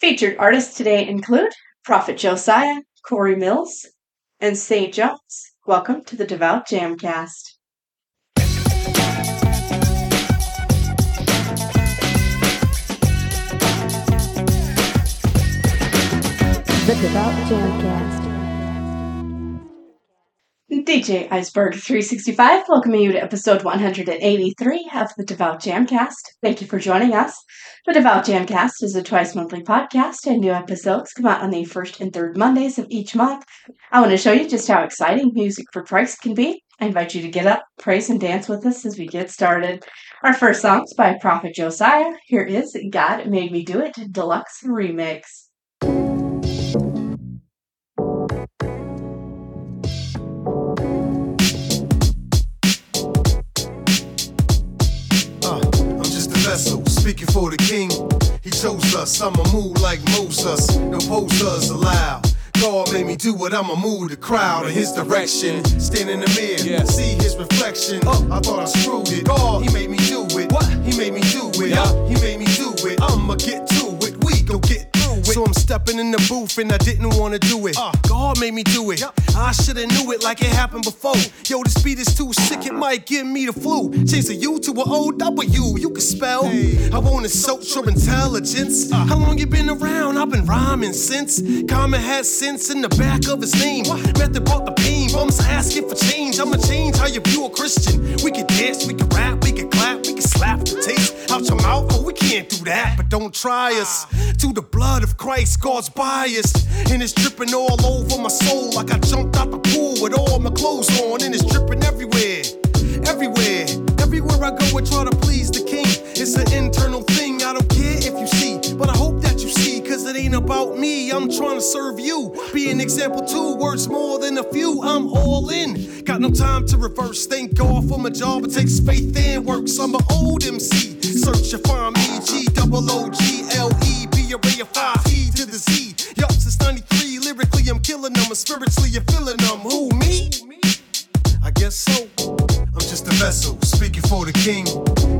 Featured artists today include Prafit Josiah, Corey Mills, and Saint Jones. Welcome to the Devout Jamcast. The Devout Jamcast. DJ Iceberg 365 welcoming you to episode 183 of the Devout Jamcast. Thank you for joining us. The Devout Jamcast is a twice monthly podcast, and new episodes come out on the first and third Mondays of each month. I want to show you just how exciting music for Christ can be. I invite you to get up, praise, and dance with us as we get started. Our first song is by Prafit Josiah. Here is God Made Me Do It Deluxe Remix. Speaking for the king. He chose us. I'ma move like Moses. No posers allowed. God made me do what I'ma move the crowd in his direction. Stand in the mirror, Yeah. see his reflection. Oh. I thought I screwed it. God, he made me do it. What? He made me do it. Yeah. He made me do it. I'ma get to it. We gon' get. So I'm stepping in the booth and I didn't wanna do it. Uh. God made me do it. I shoulda knew it like it happened before. Yo, this beat is too sick, it might give me the flu. Change a U to a O W, you can spell. I want to insult your intelligence. How long you been around? I've been rhyming since. Common has sense in the back of his name. Method brought the pain, bums asking for change. I'ma change how you view a Christian. We can dance, we can rap, we can the taste out your mouth. Oh, we can't do that, but don't try us. To the blood of Christ, God's biased. And it's dripping all over my soul like I jumped out the pool with all my clothes on. And it's dripping everywhere, everywhere. Everywhere I go, I try to please the king. It's an internal thing, I don't care if you ain't about me. I'm trying to serve you. Be an example too, words more than a few. I'm all in. Got no time to reverse. Thank God for my job, it takes faith and work. So I'm an old MC. Search and find me, G double O G L E, be a ray of five, E to the Z. Yup, since 93, lyrically I'm killing them, and spiritually you're feeling them. Who, me? I guess so. I'm just a vessel, speaking for the king.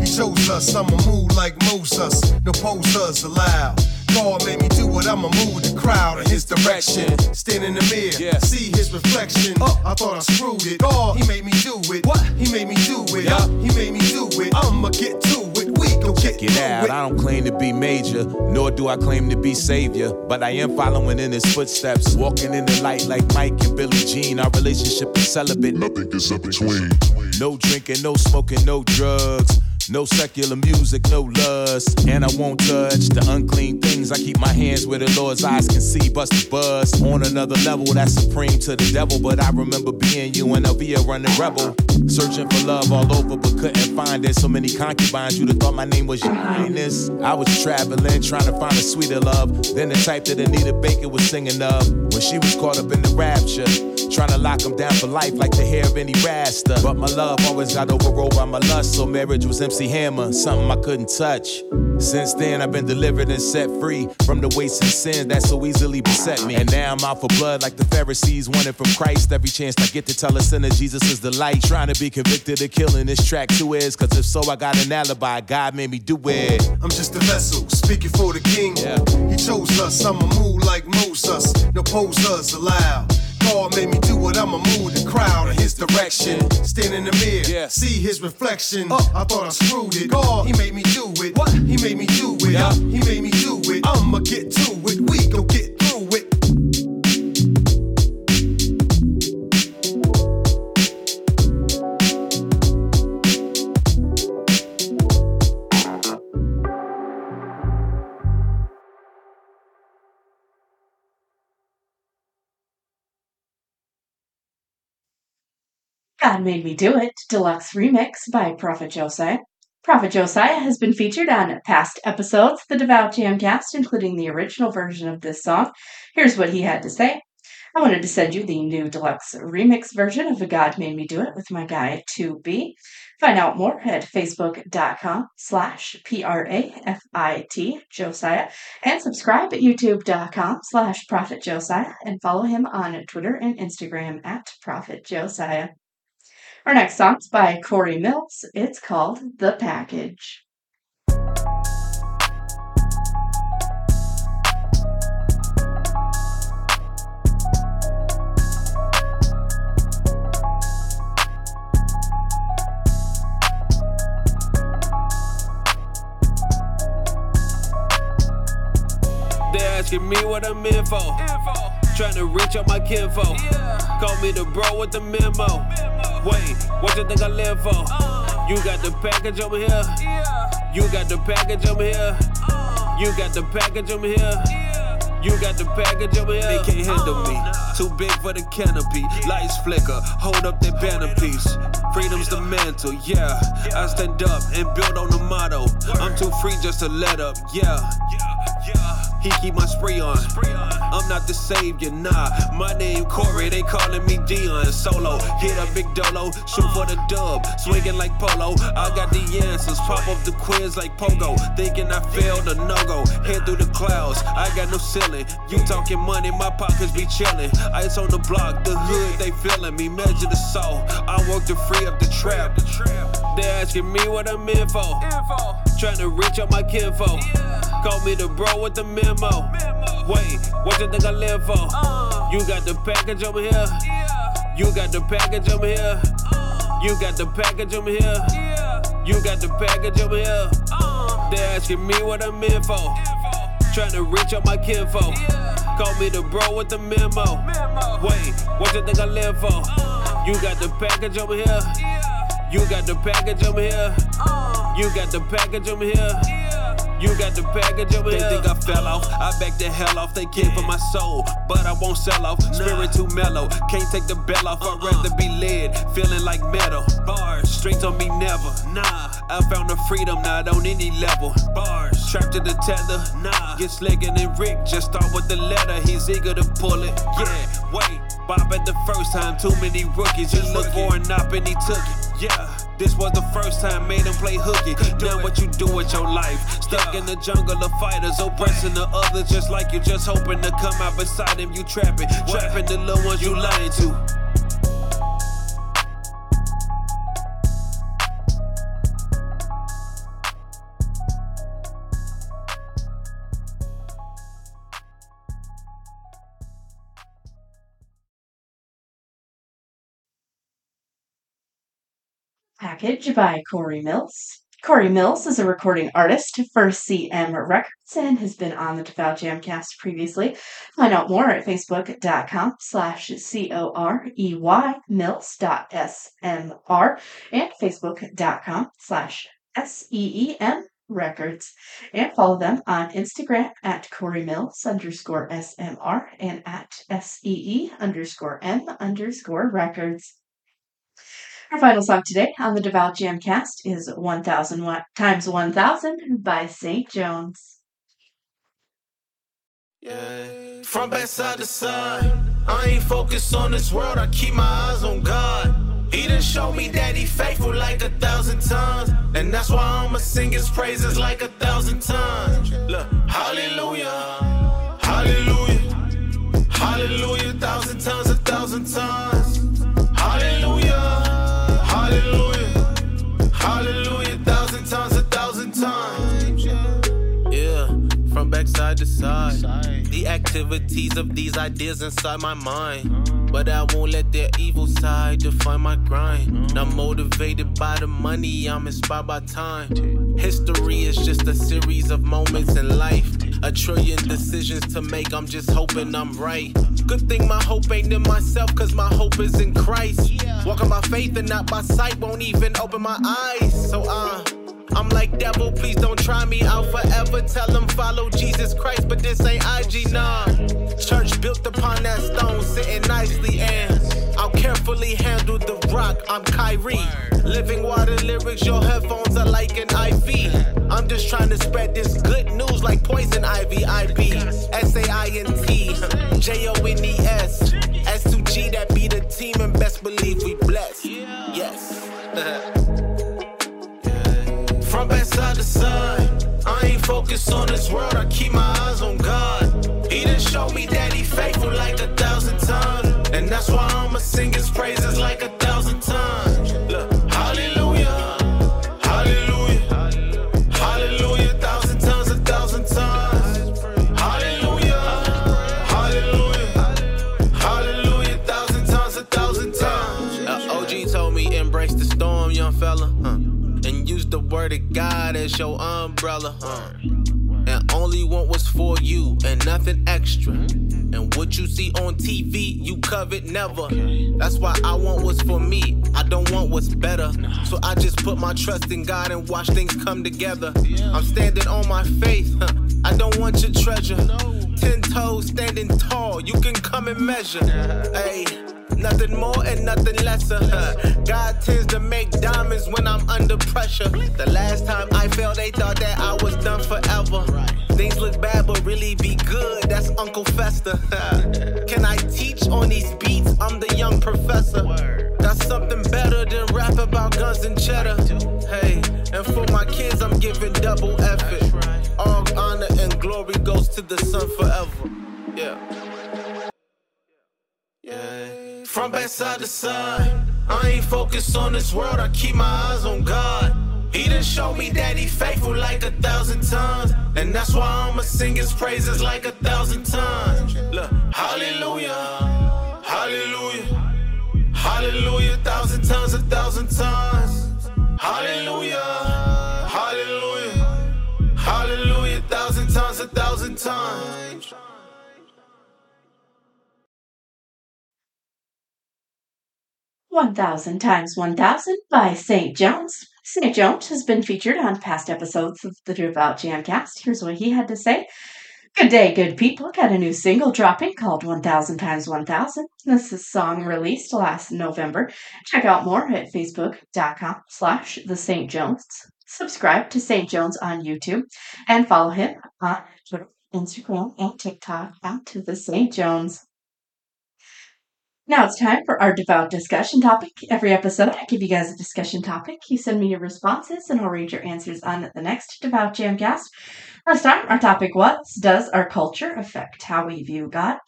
He chose us, I'ma move like Moses. No posers allowed. God made me do what I'ma move the crowd in his direction. Stand in the mirror, Yeah. see his reflection. Uh. I thought I screwed it. God, he made me do it. What? He made me do it. Yeah. He made me do it. I'ma get to it. We gon' get Get through out. it. I don't claim to be major, nor do I claim to be savior. But I am following in his footsteps, walking in the light like Mike and Billie Jean. Our relationship is celibate. Nothing is in between. No drinking, no smoking, no drugs. No secular music, no lust. And I won't touch the unclean things. I keep my hands where the Lord's eyes can see. Bust the buzz on another level, that's supreme to the devil. But I remember being you and Elvia running rebel. Searching for love all over, but couldn't find it. So many concubines, you'd have thought my name was Your Highness. I was traveling, trying to find a sweeter love. Then the type that Anita Baker was singing of. When she was caught up in the rapture. Trying to lock him down for life like the hair of any rasta. But my love always got overrode by my lust, so marriage was MC Hammer, something I couldn't touch. Since then, I've been delivered and set free from the weights and sin that so easily beset me. And now I'm out for blood like the Pharisees wanted from Christ. Every chance I get to tell a sinner Jesus is the light. Trying to be convicted of killing this track two is, cause if so, I got an alibi. God made me do it. I'm just a vessel, speaking for the king. Yeah. He chose us, I'ma move like Moses. No posers allowed. God made me do what I'ma move the crowd in his direction. Stand in the mirror, Yeah. see his reflection. Uh. I thought I screwed it. God, he made me do it. What? He made me do it. Yeah. He made me do it. I'ma get to it. We gon' get God Made Me Do It Deluxe Remix by Prafit Josiah. Prafit Josiah has been featured on past episodes of the Devout Jamcast, including the original version of this song. Here's what he had to say. I wanted to send you the new deluxe remix version of God Made Me Do It with my guy 2B. Find out more at facebook.com slash P-R-A-F-I-T Josiah and subscribe at youtube.com slash Prafit Josiah and follow him on Twitter and Instagram at Prafit Josiah. Our next song's by Corey Mills. It's called The Package. asking me what I'm in for. Info. Trying to reach out my kinfo. Yeah. Call me the bro with the memo. memo. Wait, what you think I live for? You got the package over here. You got the package over here. You got the package over here. You got the package over here. They can't handle me. Too big for the canopy. Lights flicker. Hold up that banner piece. Freedom's the mantle. Yeah. I stand up and build on the motto. I'm too free just to let up. Yeah. He keep my spree on. I'm not the savior, nah. My name Corey, they calling me Dion. Solo, hit a big dolo, shoot for the dub, swinging like polo. I got the answers, pop up the quiz like pogo. Thinking I failed a no go, head through the clouds. I got no ceiling. You talking money, my pockets be chillin'. Ice on the block, the hood they feeling me. Measure the soul. I work to free up the trap. They asking me what I'm in for. Trying to reach out my kinfo. Call me the bro with the memo. Wait, what you think I live for? Uh. You got the package over here. You got the package over here. Uh. You got the package over here. You got the package over here. Uh. They asking me what I'm in for. Trying to reach out my kinfo. Call me the bro with the memo. Wait, what you think I live for? You got the package over here. You got the package over here. You got the package over here. You got the package over they here. They think I fell off. I back the hell off. They came for my soul, but I won't sell off. Spirit too mellow. Can't take the bell off. I'd uh-uh. rather be led. Feeling like metal. Bars. Strings on me never. Nah. I found the freedom not on any level. Bars. Trapped to the tether. Nah. Get slicker than Rick. Just start with the letter. He's eager to pull it. Yeah. Wait. Bob at the first time. Too many rookies. Just look for an op and he took it. Yeah. This was the first time made him play hooky. Now what you do with your life? Stuck in the jungle of fighters, oppressing the others just like you just hoping to come out beside him. You trapping, trapping the little ones you lying to. Package by Corey Mills. Corey Mills is a recording artist for SeeM Records and has been on the Devout Jamcast previously. Find out more at facebook.com slash C-O-R-E-Y mills.smr and facebook.com slash S-E-E-M records and follow them on Instagram at Corey Mills underscore SMR and at S-E-E underscore M underscore records. Our final song today on the Devout Jamcast is 1000 times 1000 by Saint Jones. Yeah. From backside to side, I ain't focused on this world, I keep my eyes on God. He done showed me that he faithful like a thousand times. And that's why I'ma sing his praises like a thousand times. Look, hallelujah, hallelujah, hallelujah, thousand times, a thousand times. From backside to side. The activities of these ideas inside my mind. But I won't let their evil side define my grind. Not motivated by the money, I'm inspired by time. History is just a series of moments in life. A trillion decisions to make, I'm just hoping I'm right. Good thing my hope ain't in myself, cause my hope is in Christ. Walking by faith and not by sight, won't even open my eyes. So, uh, I'm like, devil, please don't try me out forever. Tell them follow Jesus Christ, but this ain't IG, nah. Church built upon that stone, sitting nicely, and I'll carefully handle the rock. I'm Kyrie. Living water lyrics, your headphones are like an IV. I'm just trying to spread this good news like poison ivy. IB, S A I N T, J O focused on this world, I keep my eyes on God. He done showed me that he faithful like a thousand times. And that's why I'ma sing his praises like a thousand times. Hallelujah, hallelujah, hallelujah, thousand times, a thousand times. Hallelujah, hallelujah, hallelujah, thousand times, a thousand times. Uh, OG told me embrace the storm, young fella. And use the word of God as your umbrella. Huh. Want what's for you and nothing extra. And what you see on TV, you covet never. That's why I want what's for me. I don't want what's better. So I just put my trust in God and watch things come together. I'm standing on my faith. Huh. I don't want your treasure. Ten toes standing tall, you can come and measure. Hey. Nothing more and nothing lesser. God tends to make diamonds when I'm under pressure. The last time I fell, they thought that I was done forever. Things look bad, but really be good. That's Uncle Fester. Can I teach on these beats? I'm the young professor. That's something better than rap about guns and cheddar. Hey, and for my kids, I'm giving double effort. All honor and glory goes to the sun forever. Yeah. Yeah. From backside to side, I ain't focused on this world, I keep my eyes on God. He done showed me that he faithful like a thousand times. And that's why I'ma sing his praises like a thousand times. Look, hallelujah, hallelujah, hallelujah, thousand times, a thousand times. Hallelujah, hallelujah, hallelujah, thousand times, a thousand times. One Thousand Times One Thousand by Saint Jones. Saint Jones has been featured on past episodes of the Devout Jamcast. Here's what he had to say. Good day, good people. Got a new single dropping called 1000 times 1000. This is song released last November. Check out more at facebook.com slash the Saint Jones. Subscribe to Saint Jones on YouTube and follow him on Twitter, Instagram, and TikTok at the Saint Jones. Now it's time for our devout discussion topic. Every episode, I give you guys a discussion topic. You send me your responses, and I'll read your answers on the next Devout Jamcast. Last time, our topic was Does our culture affect how we view God?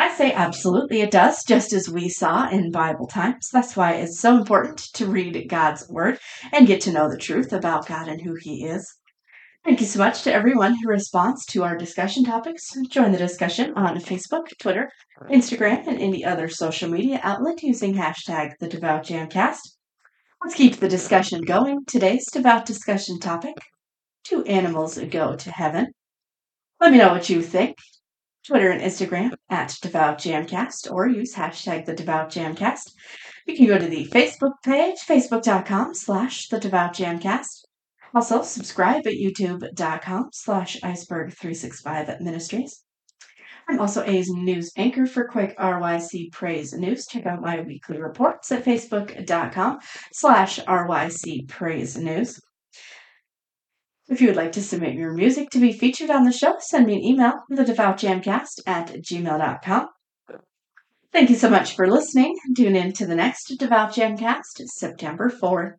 I say absolutely it does, just as we saw in Bible times. That's why it's so important to read God's Word and get to know the truth about God and who He is. Thank you so much to everyone who responds to our discussion topics. Join the discussion on Facebook, Twitter, Instagram, and any other social media outlet using hashtag the Devout Jamcast. Let's keep the discussion going. Today's devout discussion topic Do animals go to heaven? Let me know what you think. Twitter and Instagram at Devout Jamcast or use hashtag the Devout Jamcast. You can go to the Facebook page, facebook.com slash the Devout Jamcast. Also, subscribe at youtube.com slash iceberg365 ministries. I'm also a news anchor for Quick RYC Praise News. Check out my weekly reports at facebook.com slash RYC Praise News. If you would like to submit your music to be featured on the show, send me an email, thedevoutjamcast at gmail.com. Thank you so much for listening. Tune in to the next Devout Jamcast, September 4th.